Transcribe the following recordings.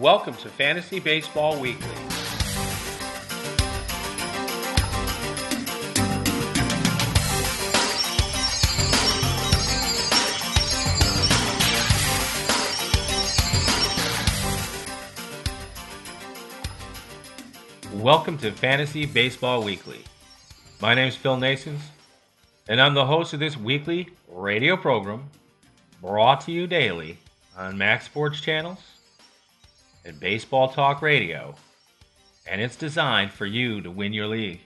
Welcome to Fantasy Baseball Weekly. Welcome to Fantasy Baseball Weekly. My name is Phil Naessens, and I'm the host of this weekly radio program brought to you daily on Max Sports Channels and Baseball Talk Radio, and it's designed for you to win your league.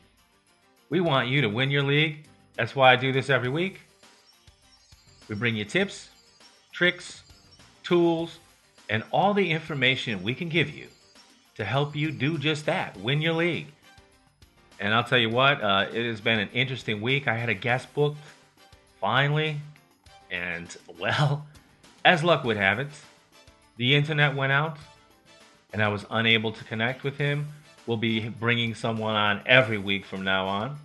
We want you to win your league. That's why I do this every week. We bring you tips, tricks, tools, and all the information we can give you to help you do just that win your league. And I'll tell you what, uh, it has been an interesting week. I had a guest booked finally, and well, as luck would have it, the internet went out and I was unable to connect with him. We'll be bringing someone on every week from now on.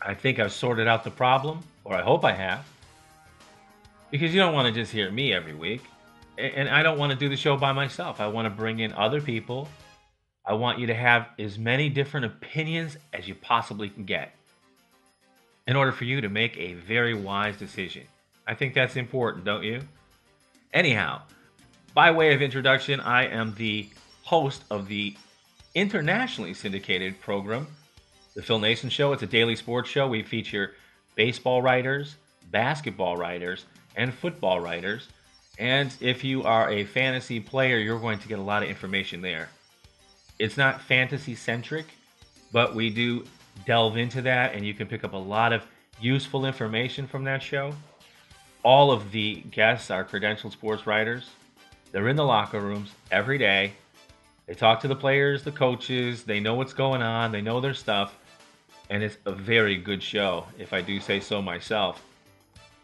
I think I've sorted out the problem, or I hope I have. Because you don't want to just hear me every week. And I don't want to do the show by myself. I want to bring in other people. I want you to have as many different opinions as you possibly can get in order for you to make a very wise decision. I think that's important, don't you? Anyhow, by way of introduction, I am the host of the internationally syndicated program, The Phil Naessens Show. It's a daily sports show. We feature baseball writers, basketball writers, and football writers. And if you are a fantasy player, you're going to get a lot of information there. It's not fantasy centric, but we do delve into that, and you can pick up a lot of useful information from that show. All of the guests are credentialed sports writers. They're in the locker rooms every day they talk to the players, the coaches. They know what's going on. They know their stuff. And it's a very good show, if I do say so myself.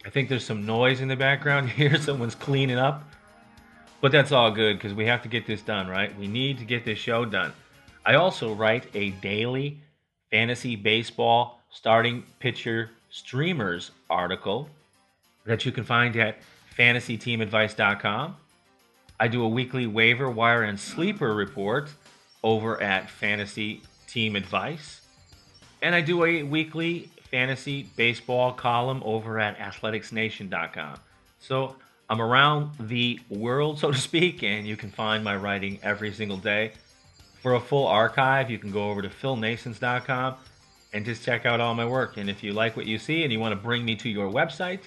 I think there's some noise in the background here. Someone's cleaning up. But that's all good because we have to get this done, right? We need to get this show done. I also write a daily fantasy baseball starting pitcher streamers article that you can find at fantasyteamadvice.com. I do a weekly waiver wire and sleeper report over at Fantasy Team Advice. And I do a weekly fantasy baseball column over at athleticsnation.com. So I'm around the world, so to speak, and you can find my writing every single day. For a full archive, you can go over to philnaessens.com and just check out all my work. And if you like what you see and you want to bring me to your website,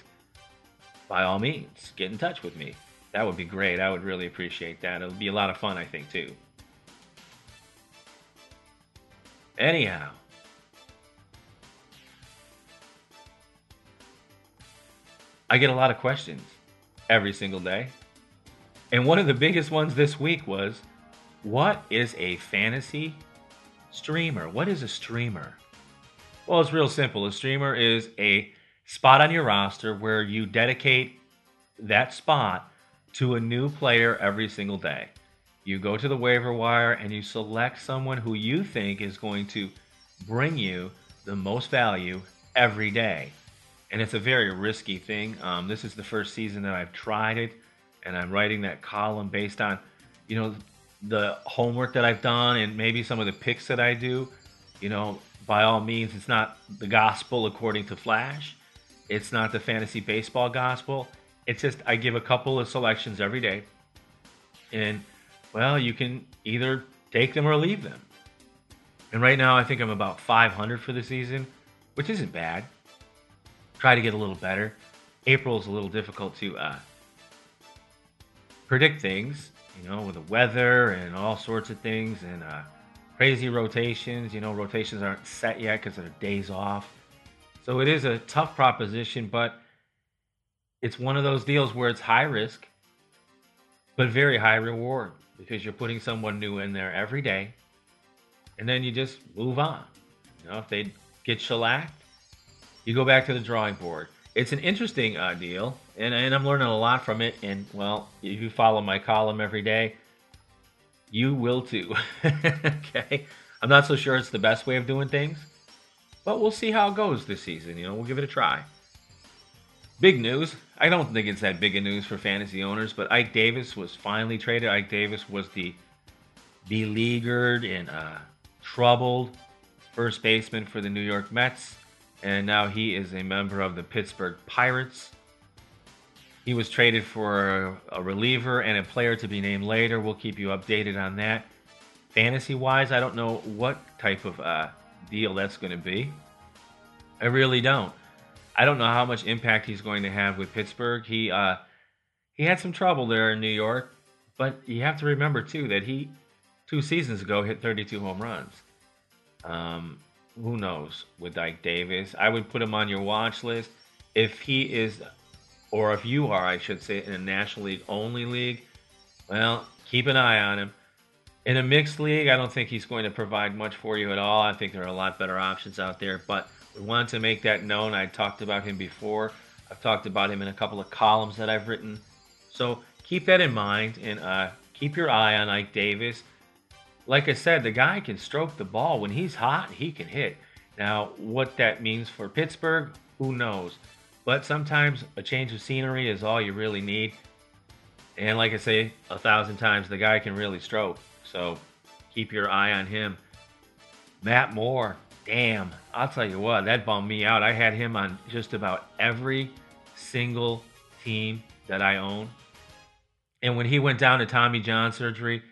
by all means, get in touch with me. That would be great. I would really appreciate that. It would be a lot of fun, I think, too. Anyhow. I get a lot of questions every single day. And one of the biggest ones this week was what is a fantasy streamer? What is a streamer? Well, it's real simple. A streamer is a spot on your roster where you dedicate that spot to a new player every single day. You go to the waiver wire and you select someone who you think is going to bring you the most value every day. And it's a very risky thing. Um, this is the first season that I've tried it, and I'm writing that column based on, you know, the homework that I've done and maybe some of the picks that I do. You know, by all means, it's not the gospel according to Flash. It's not the fantasy baseball gospel. It's just I give a couple of selections every day, and well, you can either take them or leave them. And right now, I think I'm about 500 for the season, which isn't bad. Try to get a little better. April is a little difficult to uh, predict things, you know, with the weather and all sorts of things and uh, crazy rotations. You know, rotations aren't set yet because they're days off. So it is a tough proposition, but it's one of those deals where it's high risk, but very high reward because you're putting someone new in there every day, and then you just move on. You know, if they get shellacked, you go back to the drawing board. It's an interesting uh, deal, and, and I'm learning a lot from it. And well, if you follow my column every day, you will too. okay, I'm not so sure it's the best way of doing things, but we'll see how it goes this season. You know, we'll give it a try. Big news. I don't think it's that big a news for fantasy owners, but Ike Davis was finally traded. Ike Davis was the beleaguered and uh, troubled first baseman for the New York Mets, and now he is a member of the Pittsburgh Pirates. He was traded for a, reliever and a player to be named later. We'll keep you updated on that. Fantasy wise, I don't know what type of uh, deal that's going to be. I really don't. I don't know how much impact he's going to have with Pittsburgh. He uh, he had some trouble there in New York, but you have to remember too that he two seasons ago hit 32 home runs. Um, who knows with Ike Davis? I would put him on your watch list if he is, or if you are, I should say, in a National League only league. Well, keep an eye on him. In a mixed league, I don't think he's going to provide much for you at all. I think there are a lot better options out there, but wanted to make that known. I talked about him before. I've talked about him in a couple of columns that I've written. So keep that in mind and uh, keep your eye on Ike Davis. Like I said, the guy can stroke the ball. When he's hot, he can hit. Now, what that means for Pittsburgh, who knows? But sometimes a change of scenery is all you really need. And like I say a thousand times, the guy can really stroke. So keep your eye on him. Matt Moore, damn, I'll tell you what, that bummed me out. I had him on just about every single team that I own. And when he went down to Tommy John surgery,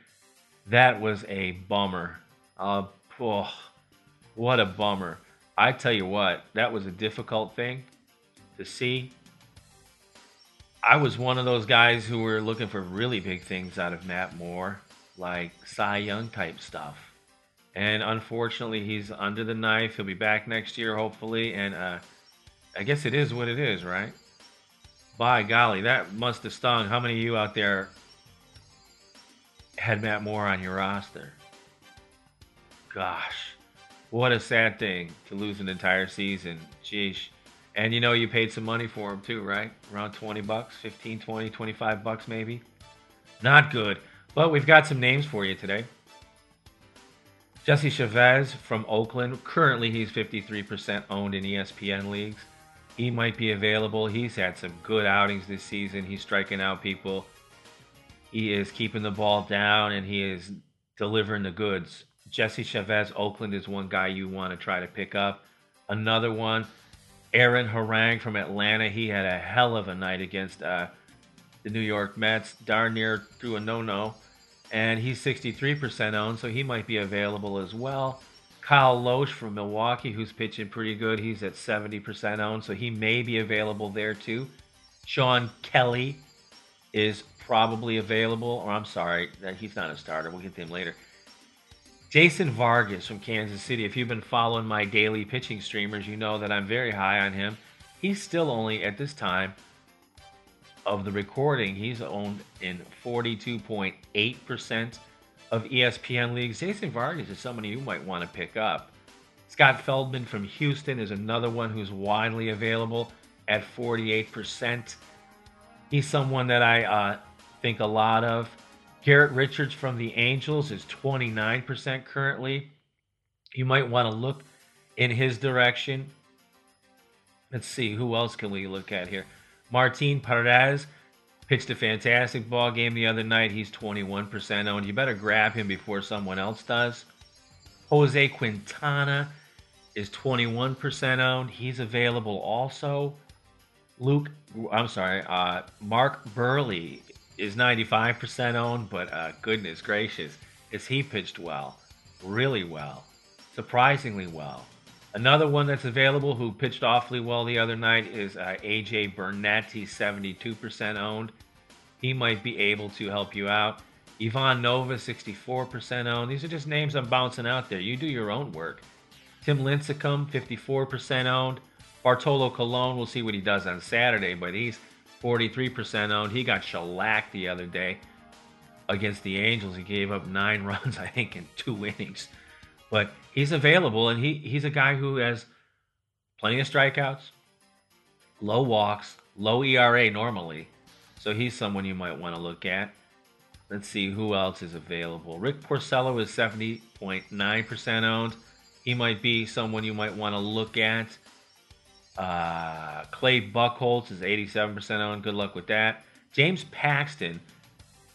that was a bummer. Uh, oh, what a bummer. I tell you what, that was a difficult thing to see. I was one of those guys who were looking for really big things out of Matt Moore, like Cy Young type stuff. And unfortunately, he's under the knife. He'll be back next year, hopefully. And uh, I guess it is what it is, right? By golly, that must have stung. How many of you out there had Matt Moore on your roster? Gosh, what a sad thing to lose an entire season. Jeez. And you know, you paid some money for him too, right? Around 20 bucks, 15, 20, 25 bucks maybe. Not good. But we've got some names for you today. Jesse Chavez from Oakland. Currently, he's 53% owned in ESPN leagues. He might be available. He's had some good outings this season. He's striking out people. He is keeping the ball down and he is delivering the goods. Jesse Chavez, Oakland is one guy you want to try to pick up. Another one, Aaron Harang from Atlanta. He had a hell of a night against uh, the New York Mets. Darn near threw a no no and he's 63% owned, so he might be available as well. Kyle Lohse from Milwaukee, who's pitching pretty good, he's at 70% owned, so he may be available there too. Shawn Kelley is probably available, or I'm sorry, he's not a starter. We'll get to him later. Jason Vargas from Kansas City. If you've been following my daily pitching streamers, you know that I'm very high on him. He's still only at this time of the recording, he's owned in 42.8% of ESPN leagues. Jason Vargas is somebody you might want to pick up. Scott Feldman from Houston is another one who's widely available at 48%. He's someone that I uh, think a lot of. Garrett Richards from the Angels is 29% currently. You might want to look in his direction. Let's see, who else can we look at here? Martin Perez pitched a fantastic ball game the other night. He's 21% owned. You better grab him before someone else does. Jose Quintana is 21% owned. He's available also. Luke, I'm sorry, uh, Mark Buehrle is 95% owned, but uh, goodness gracious, is he pitched well, really well, surprisingly well. Another one that's available who pitched awfully well the other night is uh, AJ Burnett. He's 72% owned. He might be able to help you out. Ivan Nova, 64% owned. These are just names I'm bouncing out there. You do your own work. Tim Lincecum, 54% owned. Bartolo Colon, we'll see what he does on Saturday, but he's 43% owned. He got shellacked the other day against the Angels. He gave up nine runs, I think, in two innings. But he's available, and he, he's a guy who has plenty of strikeouts, low walks, low ERA normally. So he's someone you might want to look at. Let's see who else is available. Rick Porcello is 70.9% owned. He might be someone you might want to look at. Uh, Clay Buchholz is 87% owned. Good luck with that. James Paxton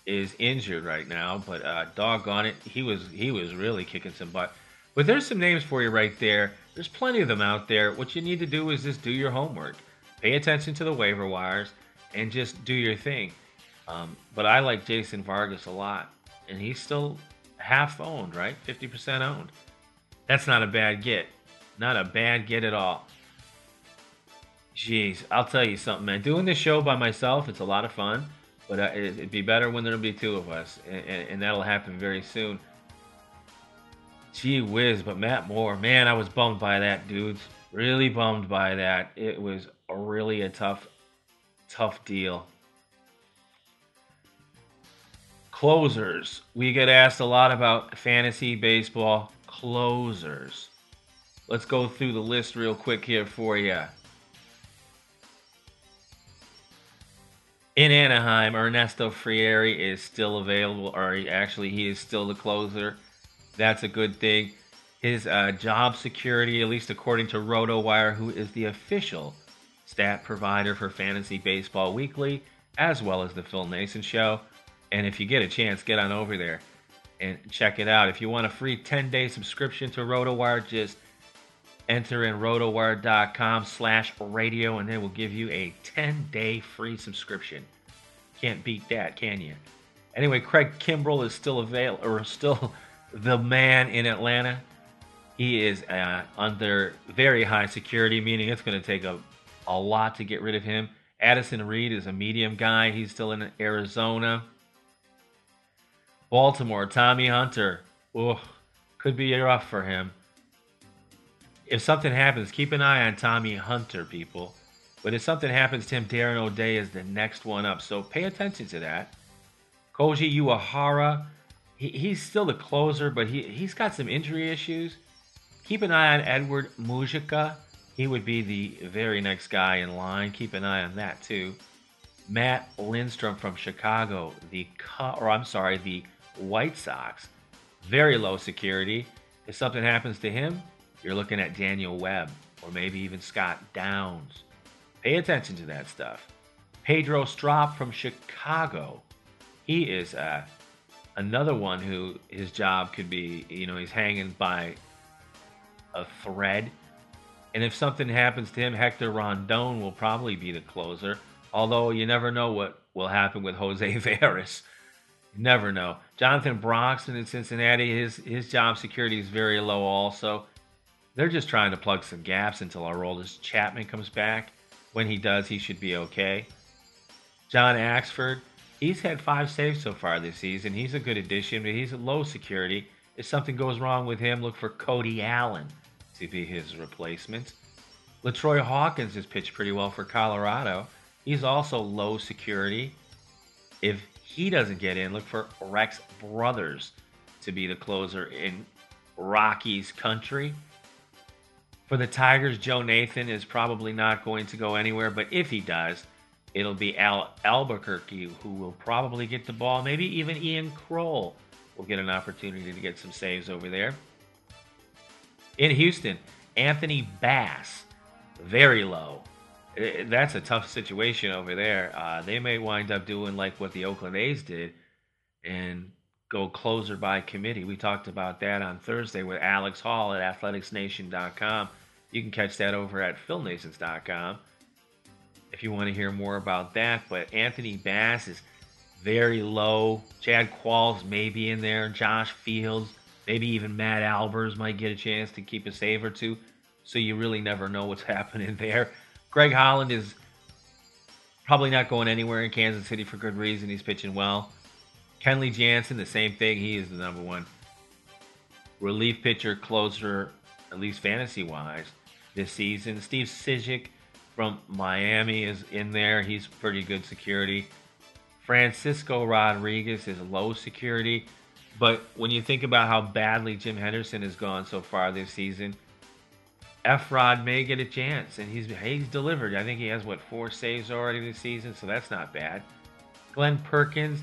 is injured right now, but uh, doggone it, he was he was really kicking some butt. But there's some names for you right there. There's plenty of them out there. What you need to do is just do your homework, pay attention to the waiver wires, and just do your thing. Um, but I like Jason Vargas a lot, and he's still half owned, right? 50% owned. That's not a bad get. Not a bad get at all. Jeez, I'll tell you something, man. Doing this show by myself, it's a lot of fun, but uh, it'd be better when there'll be two of us, and, and that'll happen very soon. Gee whiz, but Matt Moore, man, I was bummed by that, dudes. Really bummed by that. It was really a tough, tough deal. Closers. We get asked a lot about fantasy baseball closers. Let's go through the list real quick here for you. In Anaheim, Ernesto Frieri is still available, or actually, he is still the closer. That's a good thing. His uh, job security, at least according to RotoWire, who is the official stat provider for Fantasy Baseball Weekly, as well as the Phil Naessens Show. And if you get a chance, get on over there and check it out. If you want a free 10 day subscription to RotoWire, just enter in rotowire.com slash radio and they will give you a 10 day free subscription. Can't beat that, can you? Anyway, Craig Kimbrel is still available or still the man in Atlanta. He is uh, under very high security, meaning it's going to take a, a lot to get rid of him. Addison Reed is a medium guy. He's still in Arizona. Baltimore, Tommy Hunter. Ugh, could be rough for him. If something happens, keep an eye on Tommy Hunter, people. But if something happens to him, Darren O'Day is the next one up. So pay attention to that. Koji Uehara, he, he's still the closer, but he, he's got some injury issues. Keep an eye on Edward Mujica. He would be the very next guy in line. Keep an eye on that too. Matt Lindstrom from Chicago, the or I'm sorry, the White Sox. Very low security. If something happens to him, you're looking at Daniel Webb or maybe even Scott Downs. Pay attention to that stuff. Pedro Strop from Chicago. He is uh, another one who his job could be, you know, he's hanging by a thread. And if something happens to him, Hector Rondon will probably be the closer. Although you never know what will happen with Jose Veras. You never know. Jonathan Broxton in Cincinnati, his his job security is very low. Also, they're just trying to plug some gaps until Aroldis Chapman comes back. When he does, he should be okay. John Axford, he's had five saves so far this season. He's a good addition, but he's at low security. If something goes wrong with him, look for Cody Allen to be his replacement. LaTroy Hawkins has pitched pretty well for Colorado. He's also low security. If he doesn't get in, look for Rex Brothers to be the closer in Rockies country. For the Tigers, Joe Nathan is probably not going to go anywhere, but if he does, it'll be Al Albuquerque who will probably get the ball. Maybe even Ian Krol will get an opportunity to get some saves over there. In Houston, Anthony Bass, very low that's a tough situation over there. Uh, they may wind up doing like what the Oakland A's did and go closer by committee. We talked about that on Thursday with Alex Hall at athleticsnation.com. You can catch that over at philnaessens.com if you want to hear more about that. But Anthony Bass is very low. Chad Qualls may be in there. Josh Fields, maybe even Matt Albers might get a chance to keep a save or two. So you really never know what's happening there. Greg Holland is probably not going anywhere in Kansas City for good reason. He's pitching well. Kenley Jansen, the same thing. He is the number one relief pitcher, closer, at least fantasy wise, this season. Steve Cishek from Miami is in there. He's pretty good security. Francisco Rodriguez is low security. But when you think about how badly Jim Henderson has gone so far this season, Efrod may get a chance, and he's he's delivered. I think he has what four saves already this season, so that's not bad. Glenn Perkins,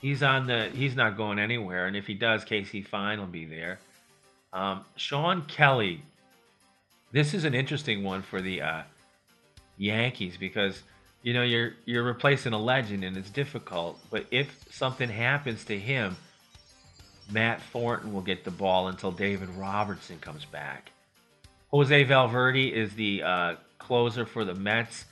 he's on the he's not going anywhere, and if he does, Casey Fien will be there. Um, Shawn Kelley, this is an interesting one for the uh, Yankees because you know, you're you're replacing a legend and it's difficult. But if something happens to him, Matt Thornton will get the ball until David Robertson comes back. Jose Valverde is the uh, closer for the Mets.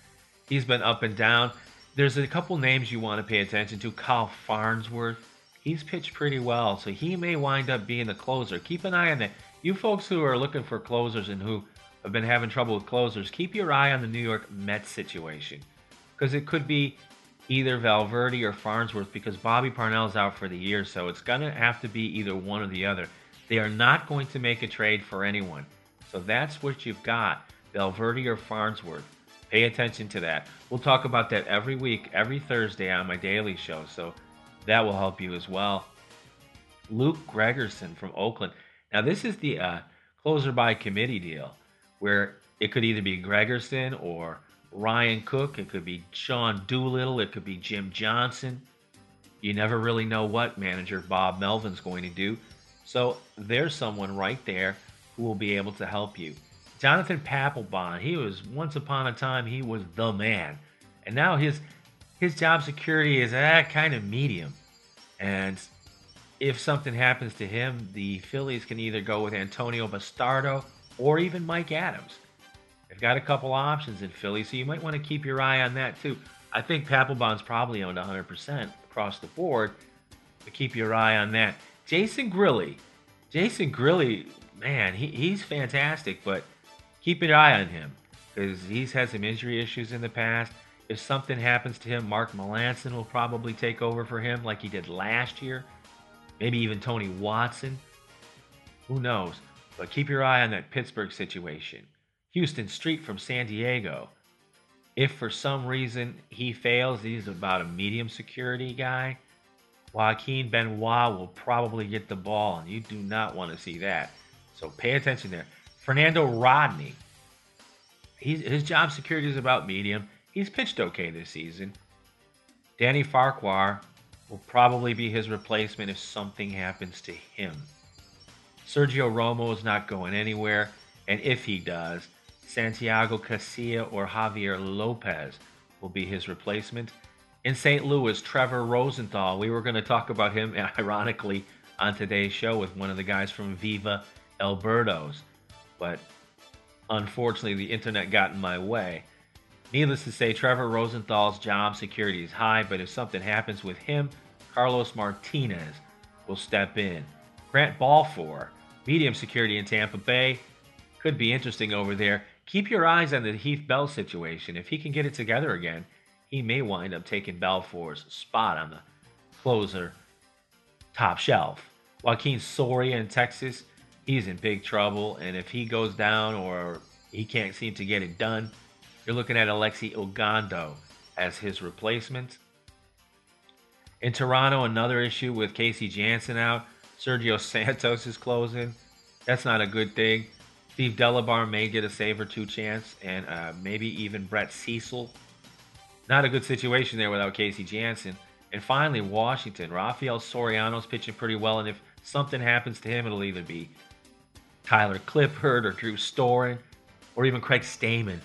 He's been up and down. There's a couple names you want to pay attention to. Kyle Farnsworth, he's pitched pretty well, so he may wind up being the closer. Keep an eye on that. You folks who are looking for closers and who have been having trouble with closers, keep your eye on the New York Mets situation because it could be either Valverde or Farnsworth because Bobby Parnell's out for the year, so it's going to have to be either one or the other. They are not going to make a trade for anyone. So that's what you've got Valverde or Farnsworth. Pay attention to that. We'll talk about that every week, every Thursday on my daily show, so that will help you as well. Luke Gregerson from Oakland. Now, this is the uh, closer by committee deal where it could either be Gregerson or Ryan Cook, it could be Sean Doolittle, it could be Jim Johnson. You never really know what manager Bob Melvin's going to do. So there's someone right there who will be able to help you. Jonathan Papelbon, he was once upon a time he was the man, and now his his job security is that kind of medium. And if something happens to him, the Phillies can either go with Antonio Bastardo or even Mike Adams. They've got a couple options in Philly, so you might want to keep your eye on that too. I think Papelbon's probably owned 100% across the board, but keep your eye on that. Jason Grilli, Jason Grilli, man, he, he's fantastic, but keep an eye on him because he's had some injury issues in the past. If something happens to him, Mark Melancon will probably take over for him like he did last year. Maybe even Tony Watson. Who knows? But keep your eye on that Pittsburgh situation. Huston Street from San Diego. If for some reason he fails, he's about a medium security guy. Joaquin Benoit will probably get the ball, and you do not want to see that. So pay attention there. Fernando Rodney. He's, his job security is about medium. He's pitched okay this season. Danny Farquhar will probably be his replacement if something happens to him. Sergio Romo is not going anywhere, and if he does, Santiago Casilla or Javier Lopez will be his replacement. In St. Louis, Trevor Rosenthal, we were going to talk about him, ironically, on today's show with one of the guys from Viva El Birdos. But unfortunately, the internet got in my way. Needless to say, Trevor Rosenthal's job security is high, but if something happens with him, Carlos Martinez will step in. Grant Balfour, medium security in Tampa Bay, could be interesting over there. Keep your eyes on the Heath Bell situation. If he can get it together again, he may wind up taking Balfour's spot on the closer top shelf. Joakim Soria in Texas, he's in big trouble, and if he goes down or he can't seem to get it done, you're looking at Alexi Ogando as his replacement. In Toronto, another issue with Casey Janssen out. Sergio Santos is closing. That's not a good thing. Steve Delabar may get a save or two chance, and uh, maybe even Brett Cecil. Not a good situation there without Casey Janssen. And finally, Washington. Rafael Soriano's pitching pretty well, and if something happens to him, it'll either be Tyler Clippard or Drew Storen or even Craig Stammen.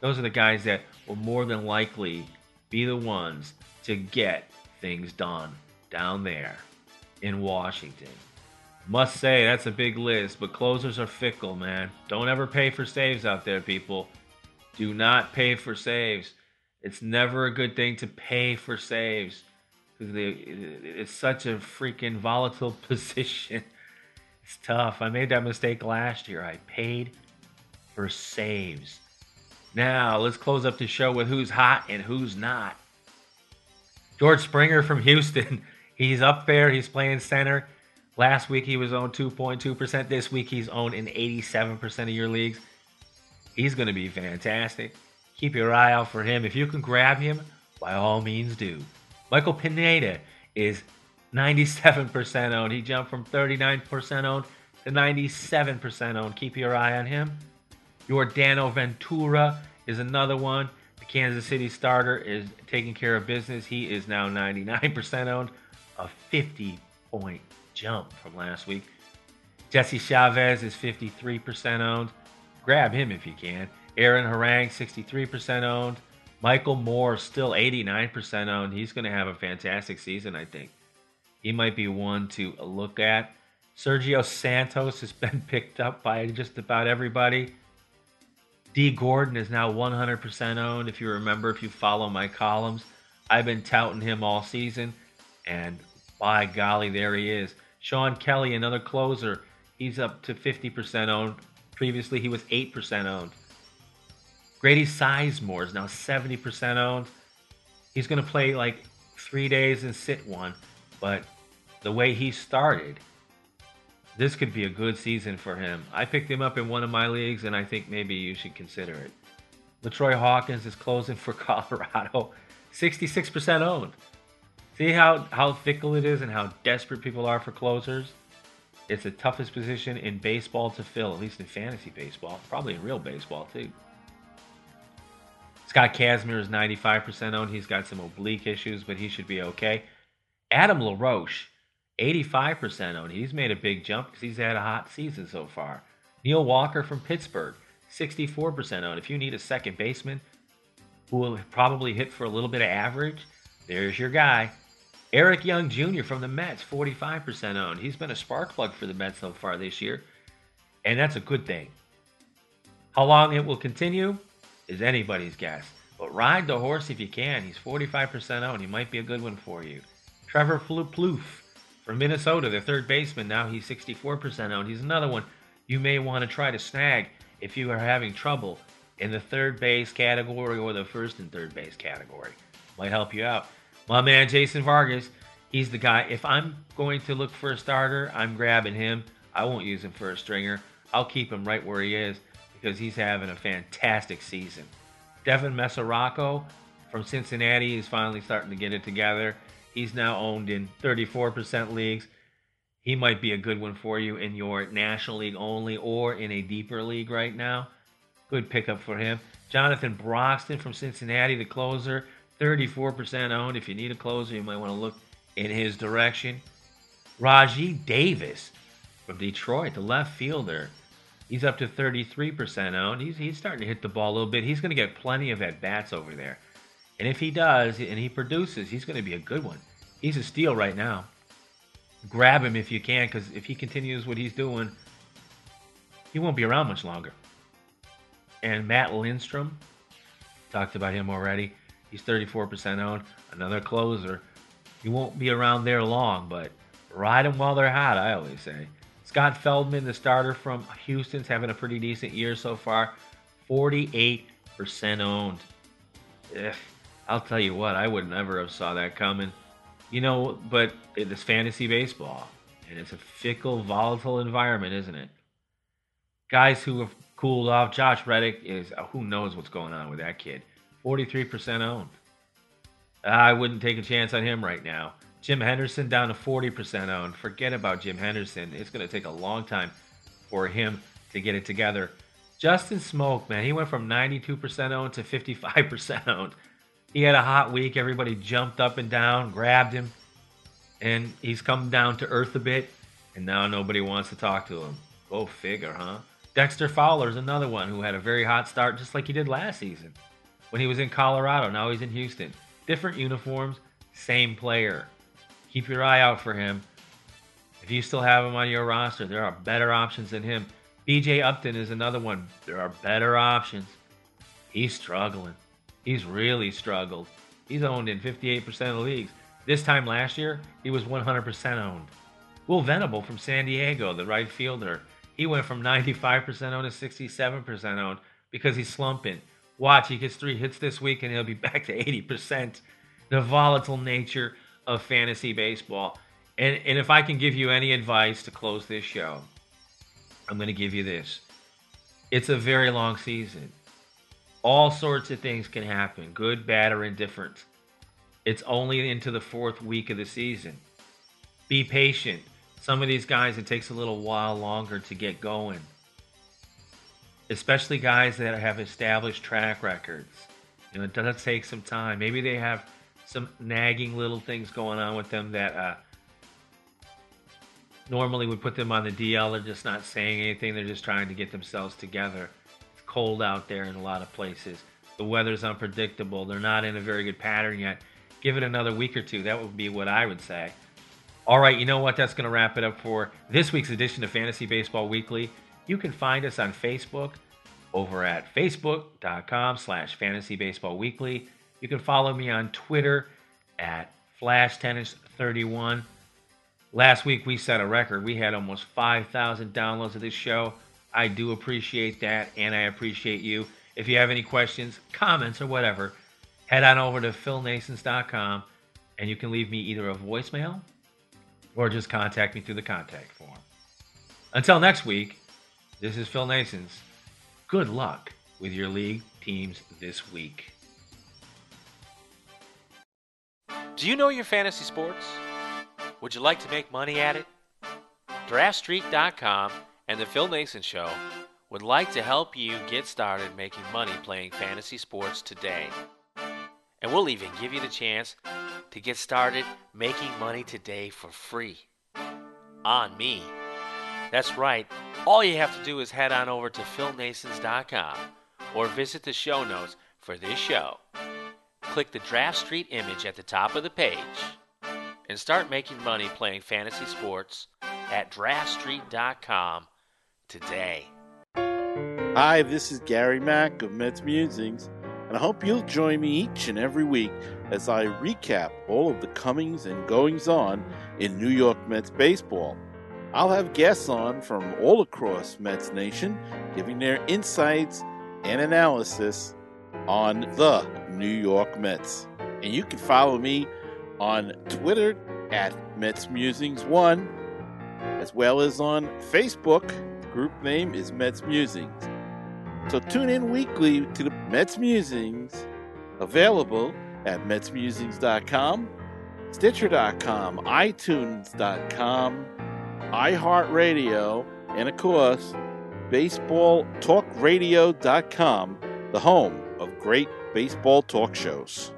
Those are the guys that will more than likely be the ones to get things done down there in Washington. Must say, that's a big list, but closers are fickle, man. Don't ever pay for saves out there, people. Do not pay for saves. It's never a good thing to pay for saves because it's such a freaking volatile position. It's tough. I made that mistake last year. I paid for saves. Now, let's close up the show with who's hot and who's not. George Springer from Houston. He's up there. He's playing center. Last week he was owned 2.2%. This week he's owned in 87% of your leagues. He's going to be fantastic. Keep your eye out for him. If you can grab him, by all means do. Michael Pineda is 97% owned. He jumped from 39% owned to 97% owned. Keep your eye on him. Yordano Ventura is another one. The Kansas City starter is taking care of business. He is now 99% owned, a 50 point jump from last week. Jesse Chavez is 53% owned. Grab him if you can. Aaron Harang, 63% owned. Michael Moore still 89% owned. He's going to have a fantastic season, I think. He might be one to look at. Sergio Santos has been picked up by just about everybody. Dee Gordon is now 100% owned. If you remember, if you follow my columns, I've been touting him all season, and by golly, there he is. Shawn Kelley, another closer, he's up to 50% owned. Previously, he was 8% owned. Grady Sizemore is now 70% owned. He's going to play like three days and sit one, but the way he started, this could be a good season for him. I picked him up in one of my leagues, and I think maybe you should consider it. LaTroy Hawkins is closing for Colorado, 66% owned. See how, how fickle it is and how desperate people are for closers? It's the toughest position in baseball to fill, at least in fantasy baseball, probably in real baseball too. Scott Kazmir is 95% owned. He's got some oblique issues, but he should be okay. Adam LaRoche, 85% owned. He's made a big jump because he's had a hot season so far. Neil Walker from Pittsburgh, 64% owned. If you need a second baseman who will probably hit for a little bit of average, there's your guy. Eric Young Jr. from the Mets, 45% owned. He's been a spark plug for the Mets so far this year, and that's a good thing. How long it will continue, is anybody's guess. But ride the horse if you can. He's 45% owned. He might be a good one for you. Trevor Plouffe from Minnesota, the third baseman. Now he's 64% owned. He's another one you may want to try to snag if you are having trouble in the third base category or the first and third base category. Might help you out. My man Jason Vargas, he's the guy. If I'm going to look for a starter, I'm grabbing him. I won't use him for a stringer. I'll keep him right where he is because he's having a fantastic season. Devin Mesoraco from Cincinnati is finally starting to get it together. He's now owned in 34% leagues. He might be a good one for you in your National League only or in a deeper league right now. Good pickup for him. Jonathan Broxton from Cincinnati, the closer, 34% owned. If you need a closer, you might want to look in his direction. Rajai Davis from Detroit, the left fielder, He's up to 33% owned. He's, he's starting to hit the ball a little bit. He's going to get plenty of at bats over there. And if he does and he produces, he's going to be a good one. He's a steal right now. Grab him if you can, because if he continues what he's doing, he won't be around much longer. And Matt Lindstrom, talked about him already. He's 34% owned, another closer. He won't be around there long, but ride them while they're hot, I always say. Scott Feldman, the starter from Houston's having a pretty decent year so far. 48% owned. Ugh, I'll tell you what, I would never have saw that coming. You know, but it's fantasy baseball, and it's a fickle, volatile environment, isn't it? Guys who have cooled off. Josh Reddick is who knows what's going on with that kid. 43% owned. I wouldn't take a chance on him right now. Jim Henderson down to 40% owned. Forget about Jim Henderson. It's going to take a long time for him to get it together. Justin Smoak, man, he went from 92% owned to 55% owned. He had a hot week. Everybody jumped up and down, grabbed him, and he's come down to earth a bit, and now nobody wants to talk to him. Go figure, huh? Dexter Fowler's another one who had a very hot start, just like he did last season when he was in Colorado. Now he's in Houston. Different uniforms, same player keep your eye out for him. If you still have him on your roster, there are better options than him. BJ Upton is another one. There are better options. He's struggling. He's really struggled. He's owned in 58% of the leagues. This time last year, he was 100% owned. Will Venable from San Diego, the right fielder, he went from 95% owned to 67% owned because he's slumping. Watch, he gets three hits this week and he'll be back to 80%. The volatile nature of fantasy baseball. And, and if I can give you any advice to close this show, I'm going to give you this. It's a very long season. All sorts of things can happen good, bad, or indifferent. It's only into the fourth week of the season. Be patient. Some of these guys, it takes a little while longer to get going, especially guys that have established track records. You know, it does take some time. Maybe they have some nagging little things going on with them that uh, normally would put them on the DL. They're just not saying anything. They're just trying to get themselves together. It's cold out there in a lot of places. The weather's unpredictable. They're not in a very good pattern yet. Give it another week or two. That would be what I would say. All right, you know what? That's going to wrap it up for this week's edition of Fantasy Baseball Weekly. You can find us on Facebook over at facebook.com slash fantasy baseball weekly. You can follow me on Twitter at flash tennis 31. Last week we set a record. We had almost 5,000 downloads of this show. I do appreciate that, and I appreciate you. If you have any questions, comments, or whatever, head on over to philnaessens.com and you can leave me either a voicemail or just contact me through the contact form. Until next week, this is Phil Naessens. Good luck with your league teams this week. Do you know your fantasy sports? Would you like to make money at it? DraftStreet.com and the Phil Naessens Show would like to help you get started making money playing fantasy sports today. And we'll even give you the chance to get started making money today for free. On me. That's right. All you have to do is head on over to philnaessens.com or visit the show notes for this show. Click the Draft Street image at the top of the page and start making money playing fantasy sports at draftstreet.com today. Hi, this is Gary Mack of Mets Musings, and I hope you'll join me each and every week as I recap all of the comings and goings on in New York Mets baseball. I'll have guests on from all across Mets Nation giving their insights and analysis on the New York Mets. And you can follow me on Twitter at Mets Musings One, as well as on Facebook. The group name is Mets Musings. So tune in weekly to the Mets Musings, available at MetsMusings.com, Stitcher.com, iTunes.com, iHeartRadio, and of course, BaseballTalkRadio.com, the home of great baseball talk shows.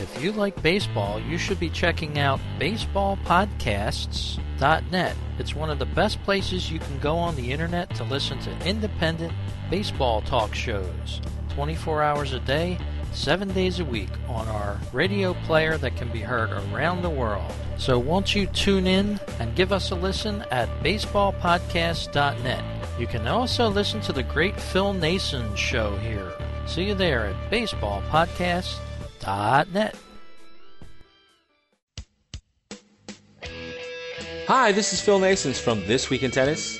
If you like baseball, you should be checking out baseballpodcasts.net. It's one of the best places you can go on the internet to listen to independent baseball talk shows 24 hours a day, 7 days a week on our radio player that can be heard around the world. So won't you tune in and give us a listen at baseballpodcast.net. You can also listen to the great Phil Naessens show here. See you there at baseballpodcast.net net. Hi, this is Phil Naessens from This Week in Tennis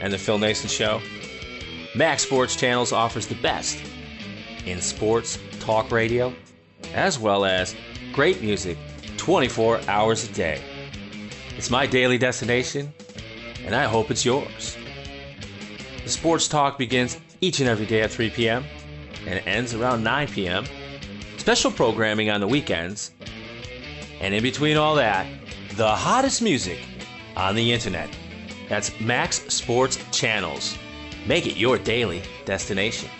and the Phil Nason Show. Max Sports Channels offers the best in sports talk radio, as well as great music 24 hours a day. It's my daily destination, and I hope it's yours. The sports talk begins each and every day at 3 p.m. and ends around 9 p.m special programming on the weekends, and in between all that, the hottest music on the internet. That's Max Sports Channels. Make it your daily destination.